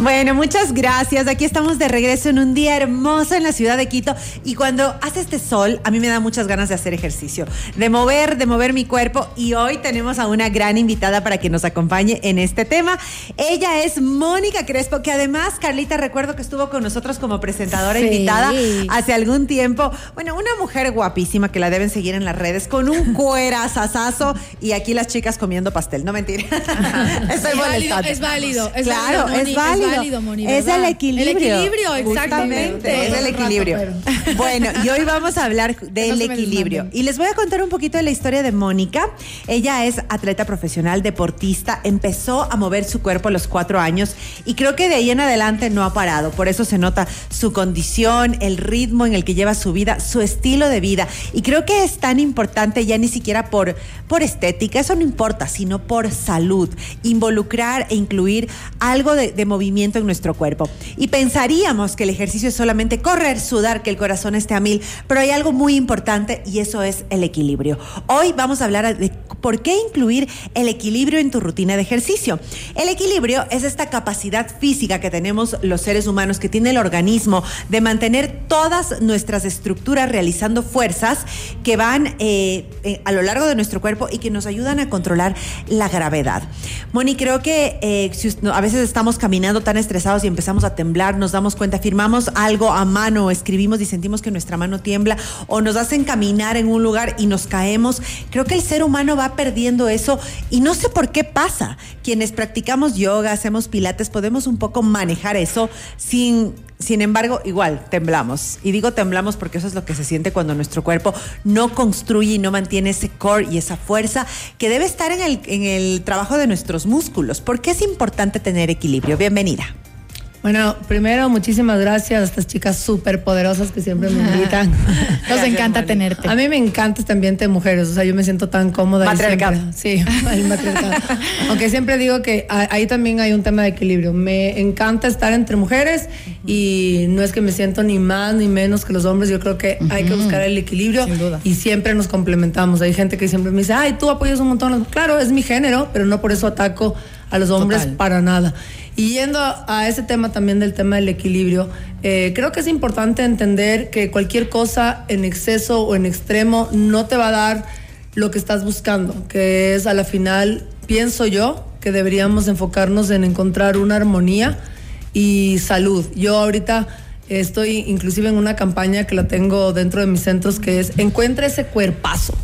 Bueno, muchas gracias. Aquí estamos de regreso en un día hermoso en la ciudad de Quito. Y cuando hace este sol, a mí me da muchas ganas de hacer ejercicio, de mover, de mover mi cuerpo. Y hoy tenemos a una gran invitada para que nos acompañe en este tema. Ella es Mónica Crespo, que además, Carlita, recuerdo que estuvo con nosotros como presentadora invitada hace algún tiempo. Bueno, una mujer guapísima que la deben seguir en las redes con un cuerazazazo y aquí las chicas comiendo pastel. No mentira. Estoy es válido, es válido. Es claro, es válido es el equilibrio. El equilibrio, exactamente. Es el equilibrio. bueno, y hoy vamos a hablar del equilibrio. Y les voy a contar un poquito de la historia de Mónica. Ella es atleta profesional, deportista, empezó a mover su cuerpo a los cuatro años y creo que de ahí en adelante no ha parado. Por eso se nota su condición, el ritmo en el que lleva su vida, su estilo de vida. Y creo que es tan importante ya ni siquiera por, por estética, eso no importa, sino por salud. Involucrar e incluir algo de movimiento en nuestro cuerpo. Y pensaríamos que el ejercicio es solamente correr, sudar, que el corazón esté a mil, pero hay algo muy importante y eso es el equilibrio. Hoy vamos a hablar de por qué incluir el equilibrio en tu rutina de ejercicio. El equilibrio es esta capacidad física que tenemos los seres humanos, que tiene el organismo, de mantener todas nuestras estructuras realizando fuerzas que van eh, eh, a lo largo de nuestro cuerpo y que nos ayudan a controlar la gravedad. Moni, creo que eh, a veces estamos caminando tan estresados y empezamos a temblar, nos damos cuenta, firmamos algo a mano, escribimos y sentimos que nuestra mano tiembla o nos hacen caminar en un lugar y nos caemos. Creo que el ser humano va perdiendo eso y no sé por qué pasa. Quienes practicamos yoga, hacemos pilates, podemos un poco manejar eso sin sin embargo, igual, temblamos. Y digo temblamos porque eso es lo que se siente cuando nuestro cuerpo no construye y no mantiene ese core y esa fuerza que debe estar en el, en el trabajo de nuestros músculos. ¿Por qué es importante tener equilibrio? Bienvenida. Bueno, primero, muchísimas gracias a estas chicas súper poderosas que siempre me invitan. Nos encanta tenerte. A mí me encanta este ambiente de mujeres, o sea, yo me siento tan cómoda. Matriarcado. Sí, el matriarcado. Aunque siempre digo que ahí también hay un tema de equilibrio. Me encanta estar entre mujeres y no es que me siento ni más ni menos que los hombres, yo creo que hay que buscar el equilibrio Sin duda. y siempre nos complementamos. Hay gente que siempre me dice, ay, tú apoyas un montón. Claro, es mi género, pero no por eso ataco a los hombres para nada. Y yendo a ese tema también del tema del equilibrio, eh, creo que es importante entender que cualquier cosa en exceso o en extremo no te va a dar lo que estás buscando, que es a la final, pienso yo, que deberíamos enfocarnos en encontrar una armonía y salud. Yo ahorita estoy inclusive en una campaña que la tengo dentro de mis centros que es encuentra ese cuerpazo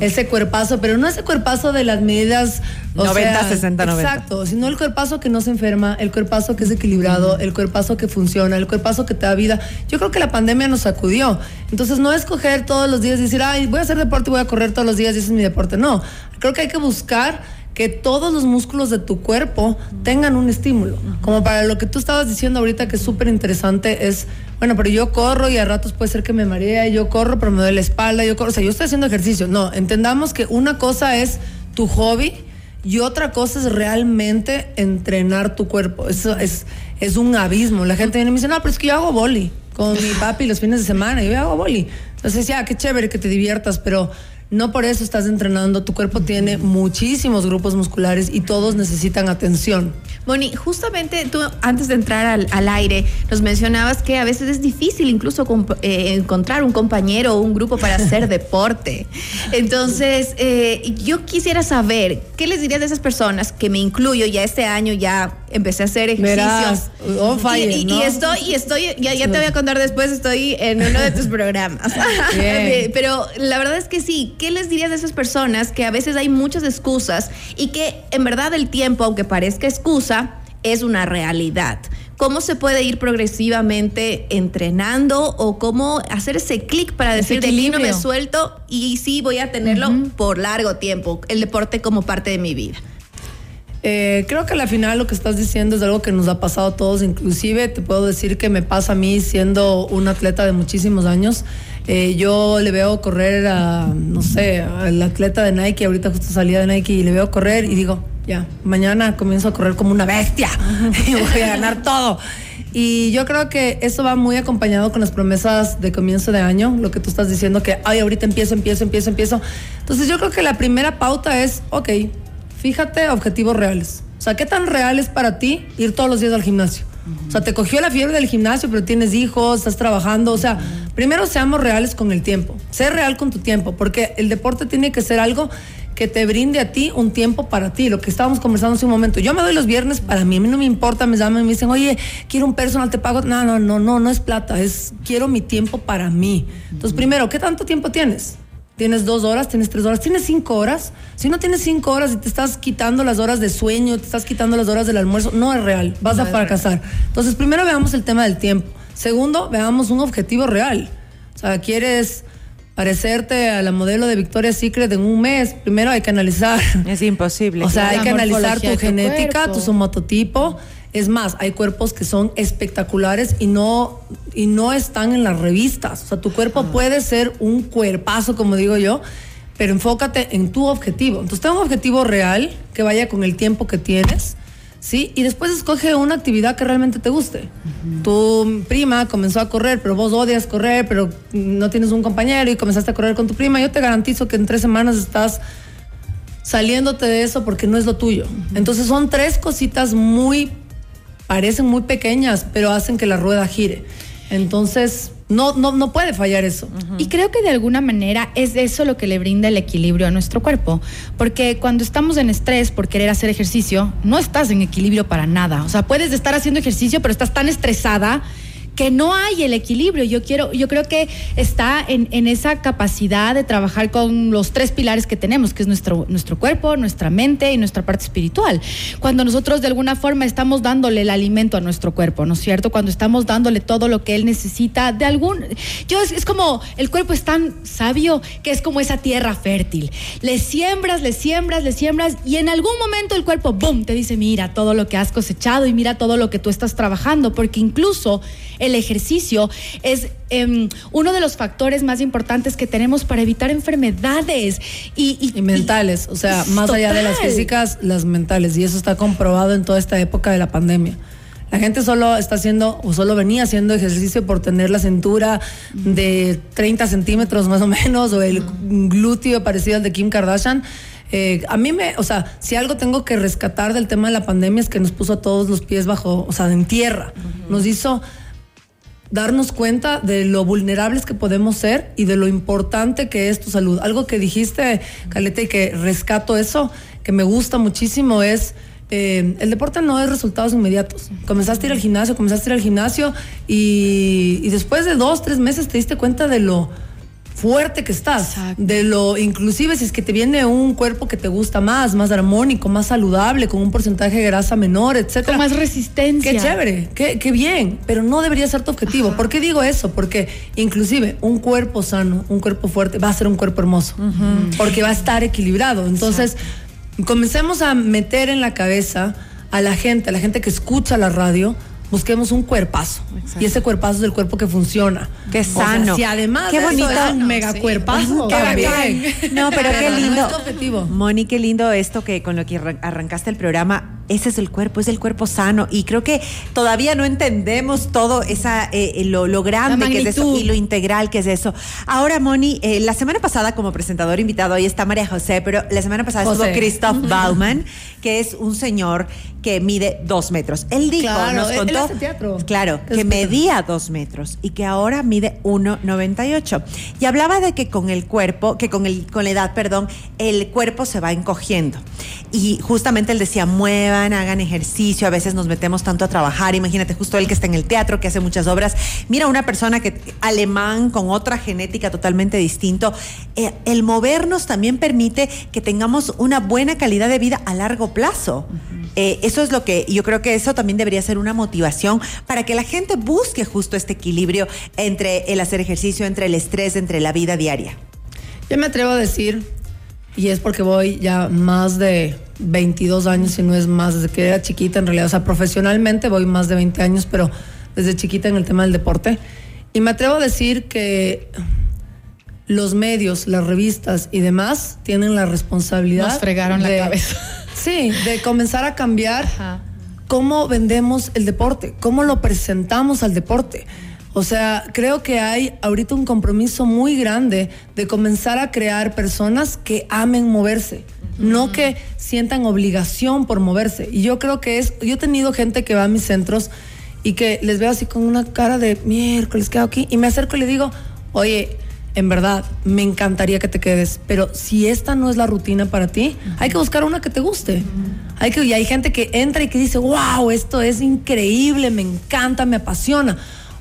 ese cuerpazo, pero no ese cuerpazo de las medidas 90, 60, 90. Exacto, sino el cuerpazo que no se enferma, el cuerpazo que es equilibrado, el cuerpazo que funciona, el cuerpazo que te da vida. Yo creo que la pandemia nos sacudió. Entonces no es coger todos los días y decir, ay, voy a hacer deporte y voy a correr todos los días y ese es mi deporte. No, creo que hay que buscar que todos los músculos de tu cuerpo tengan un estímulo. Como para lo que tú estabas diciendo ahorita, que es súper interesante, es, bueno, pero yo corro y a ratos puede ser que me marea, yo corro, pero me duele la espalda, yo corro, o sea, yo estoy haciendo ejercicio. No, entendamos que una cosa es tu hobby y otra cosa es realmente entrenar tu cuerpo. Eso es, es un abismo. La gente viene y me dice, no, pero es que yo hago boli con mi papi los fines de semana, yo hago boli. Entonces, ya, qué chévere que te diviertas, pero no por eso estás entrenando, tu cuerpo tiene muchísimos grupos musculares y todos necesitan atención. Moni, justamente tú antes de entrar al, aire nos mencionabas que a veces es difícil incluso eh, encontrar un compañero o un grupo para hacer deporte. Entonces, eh, yo quisiera saber, ¿qué les dirías de esas personas que me incluyo ya este año ya empecé a hacer ejercicios? y, estoy, y estoy, ya, ya te voy a contar después, estoy en uno de tus programas. Pero la verdad es que sí, ¿qué les dirías de esas personas que a veces hay muchas excusas y que en verdad el tiempo, aunque parezca excusa, es una realidad? ¿Cómo se puede ir progresivamente entrenando o cómo hacer ese clic para decir de aquí no me suelto y sí voy a tenerlo por largo tiempo, el deporte como parte de mi vida? Eh, creo que al final lo que estás diciendo es algo que nos ha pasado a todos, inclusive te puedo decir que me pasa a mí siendo un atleta de muchísimos años. Eh, yo le veo correr a, no sé, al atleta de Nike, ahorita justo salía de Nike y le veo correr y digo, ya, mañana comienzo a correr como una bestia y voy a ganar todo. Y yo creo que eso va muy acompañado con las promesas de comienzo de año, lo que tú estás diciendo que, ay, ahorita empiezo, empiezo, empiezo, empiezo. Entonces yo creo que la primera pauta es, ok, fíjate objetivos reales. O sea, ¿qué tan real es para ti ir todos los días al gimnasio? O sea, te cogió la fiebre del gimnasio, pero tienes hijos, estás trabajando. O sea, primero seamos reales con el tiempo. Sé real con tu tiempo, porque el deporte tiene que ser algo que te brinde a ti un tiempo para ti, lo que estábamos conversando hace un momento. Yo me doy los viernes para mí, a mí no me importa, me llaman y me dicen, oye, quiero un personal, te pago. No, no, no, no, no es plata, es quiero mi tiempo para mí. Entonces, primero, ¿qué tanto tiempo tienes? ¿Tienes dos horas? ¿Tienes tres horas? ¿Tienes cinco horas? Si no tienes cinco horas y te estás quitando las horas de sueño, te estás quitando las horas del almuerzo, no es real, vas a fracasar. Entonces, primero veamos el tema del tiempo. Segundo, veamos un objetivo real. O sea, ¿quieres parecerte a la modelo de Victoria's Secret en un mes, primero hay que analizar. Es imposible. O sea, hay que analizar tu, genética, tu somototipo. Es más, hay cuerpos que son espectaculares y no, y no están en las revistas. O sea, tu cuerpo puede ser un cuerpazo, como digo yo, pero enfócate en tu objetivo. Entonces, ten un objetivo real que vaya con el tiempo que tienes ¿sí? Y después escoge una actividad que realmente te guste. Tu prima comenzó a correr, pero vos odias correr, pero no tienes un compañero y comenzaste a correr con tu prima. Yo te garantizo que en tres semanas estás saliéndote de eso porque no es lo tuyo. Entonces son tres cositas muy, parecen muy pequeñas, pero hacen que la rueda gire. Entonces, no, no, no puede fallar eso. Y creo que de alguna manera es eso lo que le brinda el equilibrio a nuestro cuerpo. Porque cuando estamos en estrés por querer hacer ejercicio, no estás en equilibrio para nada. O sea, puedes estar haciendo ejercicio, pero estás tan estresada que no hay el equilibrio. Yo quiero, yo creo que está en, en, esa capacidad de trabajar con los tres pilares que tenemos, que es nuestro, nuestro cuerpo, nuestra mente y nuestra parte espiritual. Cuando nosotros de alguna forma estamos dándole el alimento a nuestro cuerpo, ¿no es cierto? Cuando estamos dándole todo lo que él necesita de algún. Yo es, es como el cuerpo es tan sabio que es como esa tierra fértil. Le siembras, le siembras, le siembras y en algún momento el cuerpo, ¡boom!, te dice, mira todo lo que has cosechado y mira todo lo que tú estás trabajando, porque incluso el ejercicio es eh, uno de los factores más importantes que tenemos para evitar enfermedades y, y, mentales, o sea, más total. allá de las físicas, las mentales, y eso está comprobado en toda esta época de la pandemia. La gente solo está haciendo o solo venía haciendo ejercicio por tener la cintura de 30 centímetros más o menos o el glúteo parecido al de Kim Kardashian. Eh, a mí me, o sea, si algo tengo que rescatar del tema de la pandemia es que nos puso a todos los pies bajo, o sea, en tierra. Uh -huh. Nos hizo darnos cuenta de lo vulnerables que podemos ser y de lo importante que es tu salud. Algo que dijiste, Caleta, y que rescato eso, que me gusta muchísimo es... Eh, el deporte no es resultados inmediatos. Comenzaste a ir al gimnasio, comenzaste a ir al gimnasio y, y después de dos, tres meses te diste cuenta de lo fuerte que estás, Exacto. de lo inclusive si es que te viene un cuerpo que te gusta más, más armónico, más saludable, con un porcentaje de grasa menor, etcétera. Con más resistencia. Qué chévere, qué, qué bien, pero no debería ser tu objetivo. Ajá. ¿Por qué digo eso? Porque inclusive un cuerpo sano, un cuerpo fuerte, va a ser un cuerpo hermoso, uh -huh. porque va a estar equilibrado. Entonces, Exacto. comencemos a meter en la cabeza a la gente, a la gente que escucha la radio, busquemos un cuerpazo. Exacto. Y ese cuerpazo es el cuerpo que funciona. Qué sano. O sea, si además qué bonito. es un mega sí. cuerpazo. Qué. No, pero qué lindo. Moni, qué lindo esto que con lo que arrancaste el programa. Ese es el cuerpo, es el cuerpo sano. Y creo que todavía no entendemos todo esa, eh, lo, lo, grande que es eso y lo integral que es eso. Ahora, Moni, eh, la semana pasada como presentador invitado, hoy está María José, pero la semana pasada José. estuvo Christoph Bauman, que es un señor que mide dos metros. Él dijo, claro, nos contó, él teatro. claro, es que medía dos metros y que ahora mide 1,98. Y hablaba de que con el cuerpo, que con, el, con la edad, perdón, el cuerpo se va encogiendo. Y justamente él decía, hagan ejercicio, a veces nos metemos tanto a trabajar, imagínate justo él que está en el teatro, que hace muchas obras, mira una persona que alemán con otra genética totalmente distinto, eh, el movernos también permite que tengamos una buena calidad de vida a largo plazo. Uh -huh. eh, eso es lo que yo creo que eso también debería ser una motivación para que la gente busque justo este equilibrio entre el hacer ejercicio, entre el estrés, entre la vida diaria. Yo me atrevo a decir, y es porque voy ya más de 22 años, si no es más, desde que era chiquita en realidad, o sea, profesionalmente voy más de 20 años, pero desde chiquita en el tema del deporte. Y me atrevo a decir que los medios, las revistas y demás tienen la responsabilidad. Nos fregaron de, la cabeza. Sí, de comenzar a cambiar Ajá. cómo vendemos el deporte, cómo lo presentamos al deporte. O sea, creo que hay ahorita un compromiso muy grande de comenzar a crear personas que amen moverse. No que sientan obligación por moverse. Y yo creo que es, yo he tenido gente que va a mis centros y que les veo así con una cara de miércoles, ¿qué hago aquí? Y me acerco y le digo, oye, en verdad, me encantaría que te quedes, pero si esta no es la rutina para ti, hay que buscar una que te guste. Hay que, y hay gente que entra y que dice, wow, esto es increíble, me encanta, me apasiona.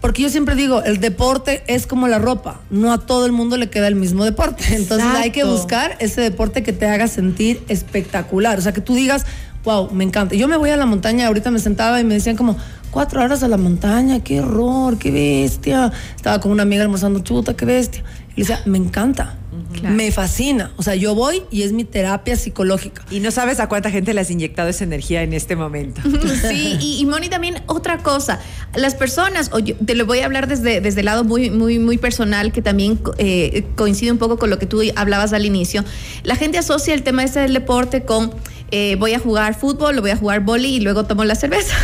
Porque yo siempre digo, el deporte es como la ropa, no a todo el mundo le queda el mismo deporte. Entonces hay que buscar ese deporte que te haga sentir espectacular. O sea, que tú digas, wow, me encanta. Yo me voy a la montaña, ahorita me sentaba y me decían como, cuatro horas a la montaña, qué horror, qué bestia. Estaba con una amiga almorzando, chuta, qué bestia. Y le decía, me encanta. Me fascina. O sea, yo voy y es mi terapia psicológica. Y no sabes a cuánta gente le has inyectado esa energía en este momento. Sí, y, Moni también otra cosa. Las personas, o te lo voy a hablar desde, desde el lado muy, muy, muy personal, que también eh, coincide un poco con lo que tú hablabas al inicio. La gente asocia el tema este del deporte con eh, voy a jugar fútbol, voy a jugar boli y luego tomo la cerveza.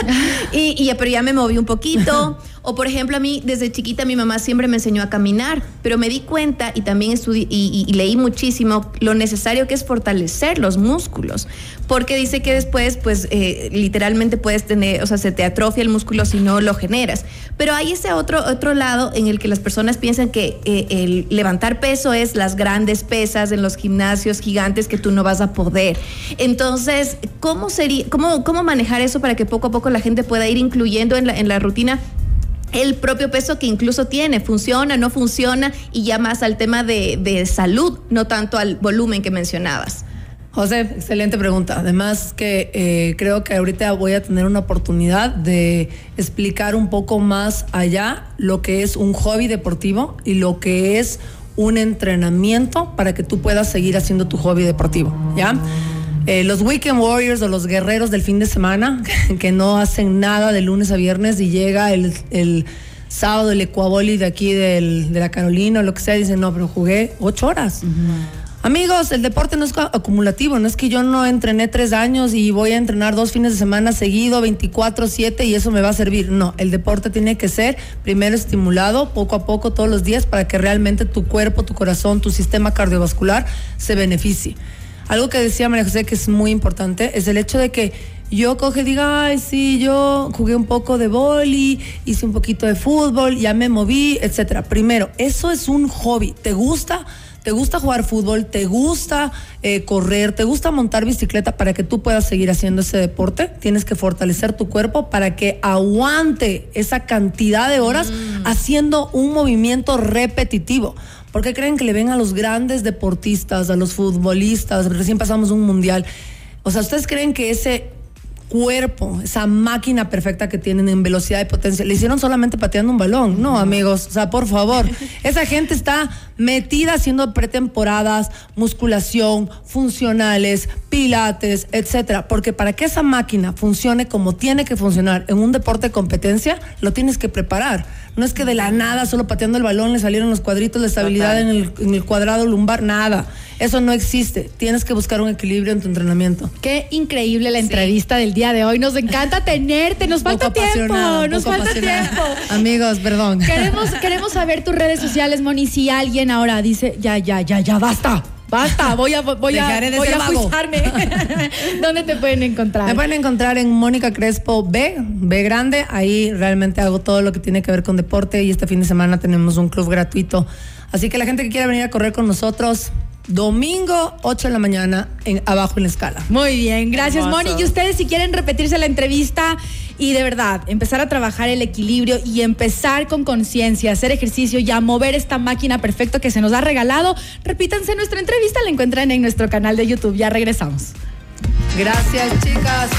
y, y, pero ya me moví un poquito. O por ejemplo, a mí desde chiquita mi mamá siempre me enseñó a caminar, pero me di cuenta y también estudié y, leí muchísimo lo necesario que es fortalecer los músculos, porque dice que después, pues eh, literalmente puedes tener, o sea, se te atrofia el músculo si no lo generas. Pero hay ese otro, otro lado en el que las personas piensan que eh, el levantar peso es las grandes pesas en los gimnasios gigantes que tú no vas a poder. Entonces, ¿cómo sería, cómo, cómo manejar eso para que poco a poco la gente pueda ir incluyendo en la, en la rutina el propio peso que incluso tiene, funciona, no funciona, y ya más al tema de, salud, no tanto al volumen que mencionabas. José, excelente pregunta. Además que eh, creo que ahorita voy a tener una oportunidad de explicar un poco más allá lo que es un hobby deportivo y lo que es un entrenamiento para que tú puedas seguir haciendo tu hobby deportivo, ¿ya? Eh, los Weekend Warriors o los guerreros del fin de semana, que no hacen nada de lunes a viernes y llega el, el sábado el Ecuaboli de aquí de la Carolina o lo que sea, dicen, no, pero jugué ocho horas. Amigos, el deporte no es acumulativo, no es que yo no entrené tres años y voy a entrenar dos fines de semana seguido, 24-7 y eso me va a servir. No, el deporte tiene que ser primero estimulado poco a poco todos los días para que realmente tu cuerpo, tu corazón, tu sistema cardiovascular se beneficie. Algo que decía María José que es muy importante es el hecho de que yo coge y diga, ay, sí, yo jugué un poco de boli, hice un poquito de fútbol, ya me moví, etcétera. Primero, eso es un hobby. ¿Te gusta? ¿Te gusta jugar fútbol? ¿Te gusta eh, correr? ¿Te gusta montar bicicleta para que tú puedas seguir haciendo ese deporte? Tienes que fortalecer tu cuerpo para que aguante esa cantidad de horas mm. haciendo un movimiento repetitivo. ¿Por qué creen que le ven a los grandes deportistas, a los futbolistas? Recién pasamos un mundial. O sea, ¿ustedes creen que ese cuerpo, esa máquina perfecta que tienen en velocidad y potencia, le hicieron solamente pateando un balón. No, amigos, o sea, por favor, esa gente está metida haciendo pretemporadas, musculación, funcionales, pilates, etcétera, porque para que esa máquina funcione como tiene que funcionar en un deporte de competencia, lo tienes que preparar. No es que de la nada, solo pateando el balón, le salieron los cuadritos de estabilidad en el, en el cuadrado lumbar, nada. Eso no existe. Tienes que buscar un equilibrio en tu entrenamiento. Qué increíble la entrevista del día de hoy. Nos encanta tenerte. Nos falta tiempo. Nos falta tiempo. Amigos, perdón. Queremos, queremos saber tus redes sociales, Moni. Si alguien ahora dice, ya, ya, ya, ya, basta. Basta, voy a, voy a, voy a ¿Dónde te pueden encontrar? Me pueden encontrar en Mónica Crespo B, B grande. Ahí realmente hago todo lo que tiene que ver con deporte y este fin de semana tenemos un club gratuito. Así que la gente que quiera venir a correr con nosotros, Domingo, 8 de la mañana, en, abajo en la escala. Muy bien, gracias Moni. Y ustedes si quieren repetirse la entrevista y de verdad empezar a trabajar el equilibrio y empezar con conciencia, hacer ejercicio y a mover esta máquina perfecta que se nos ha regalado, repítanse nuestra entrevista, la encuentran en nuestro canal de YouTube. Ya regresamos. Gracias chicas.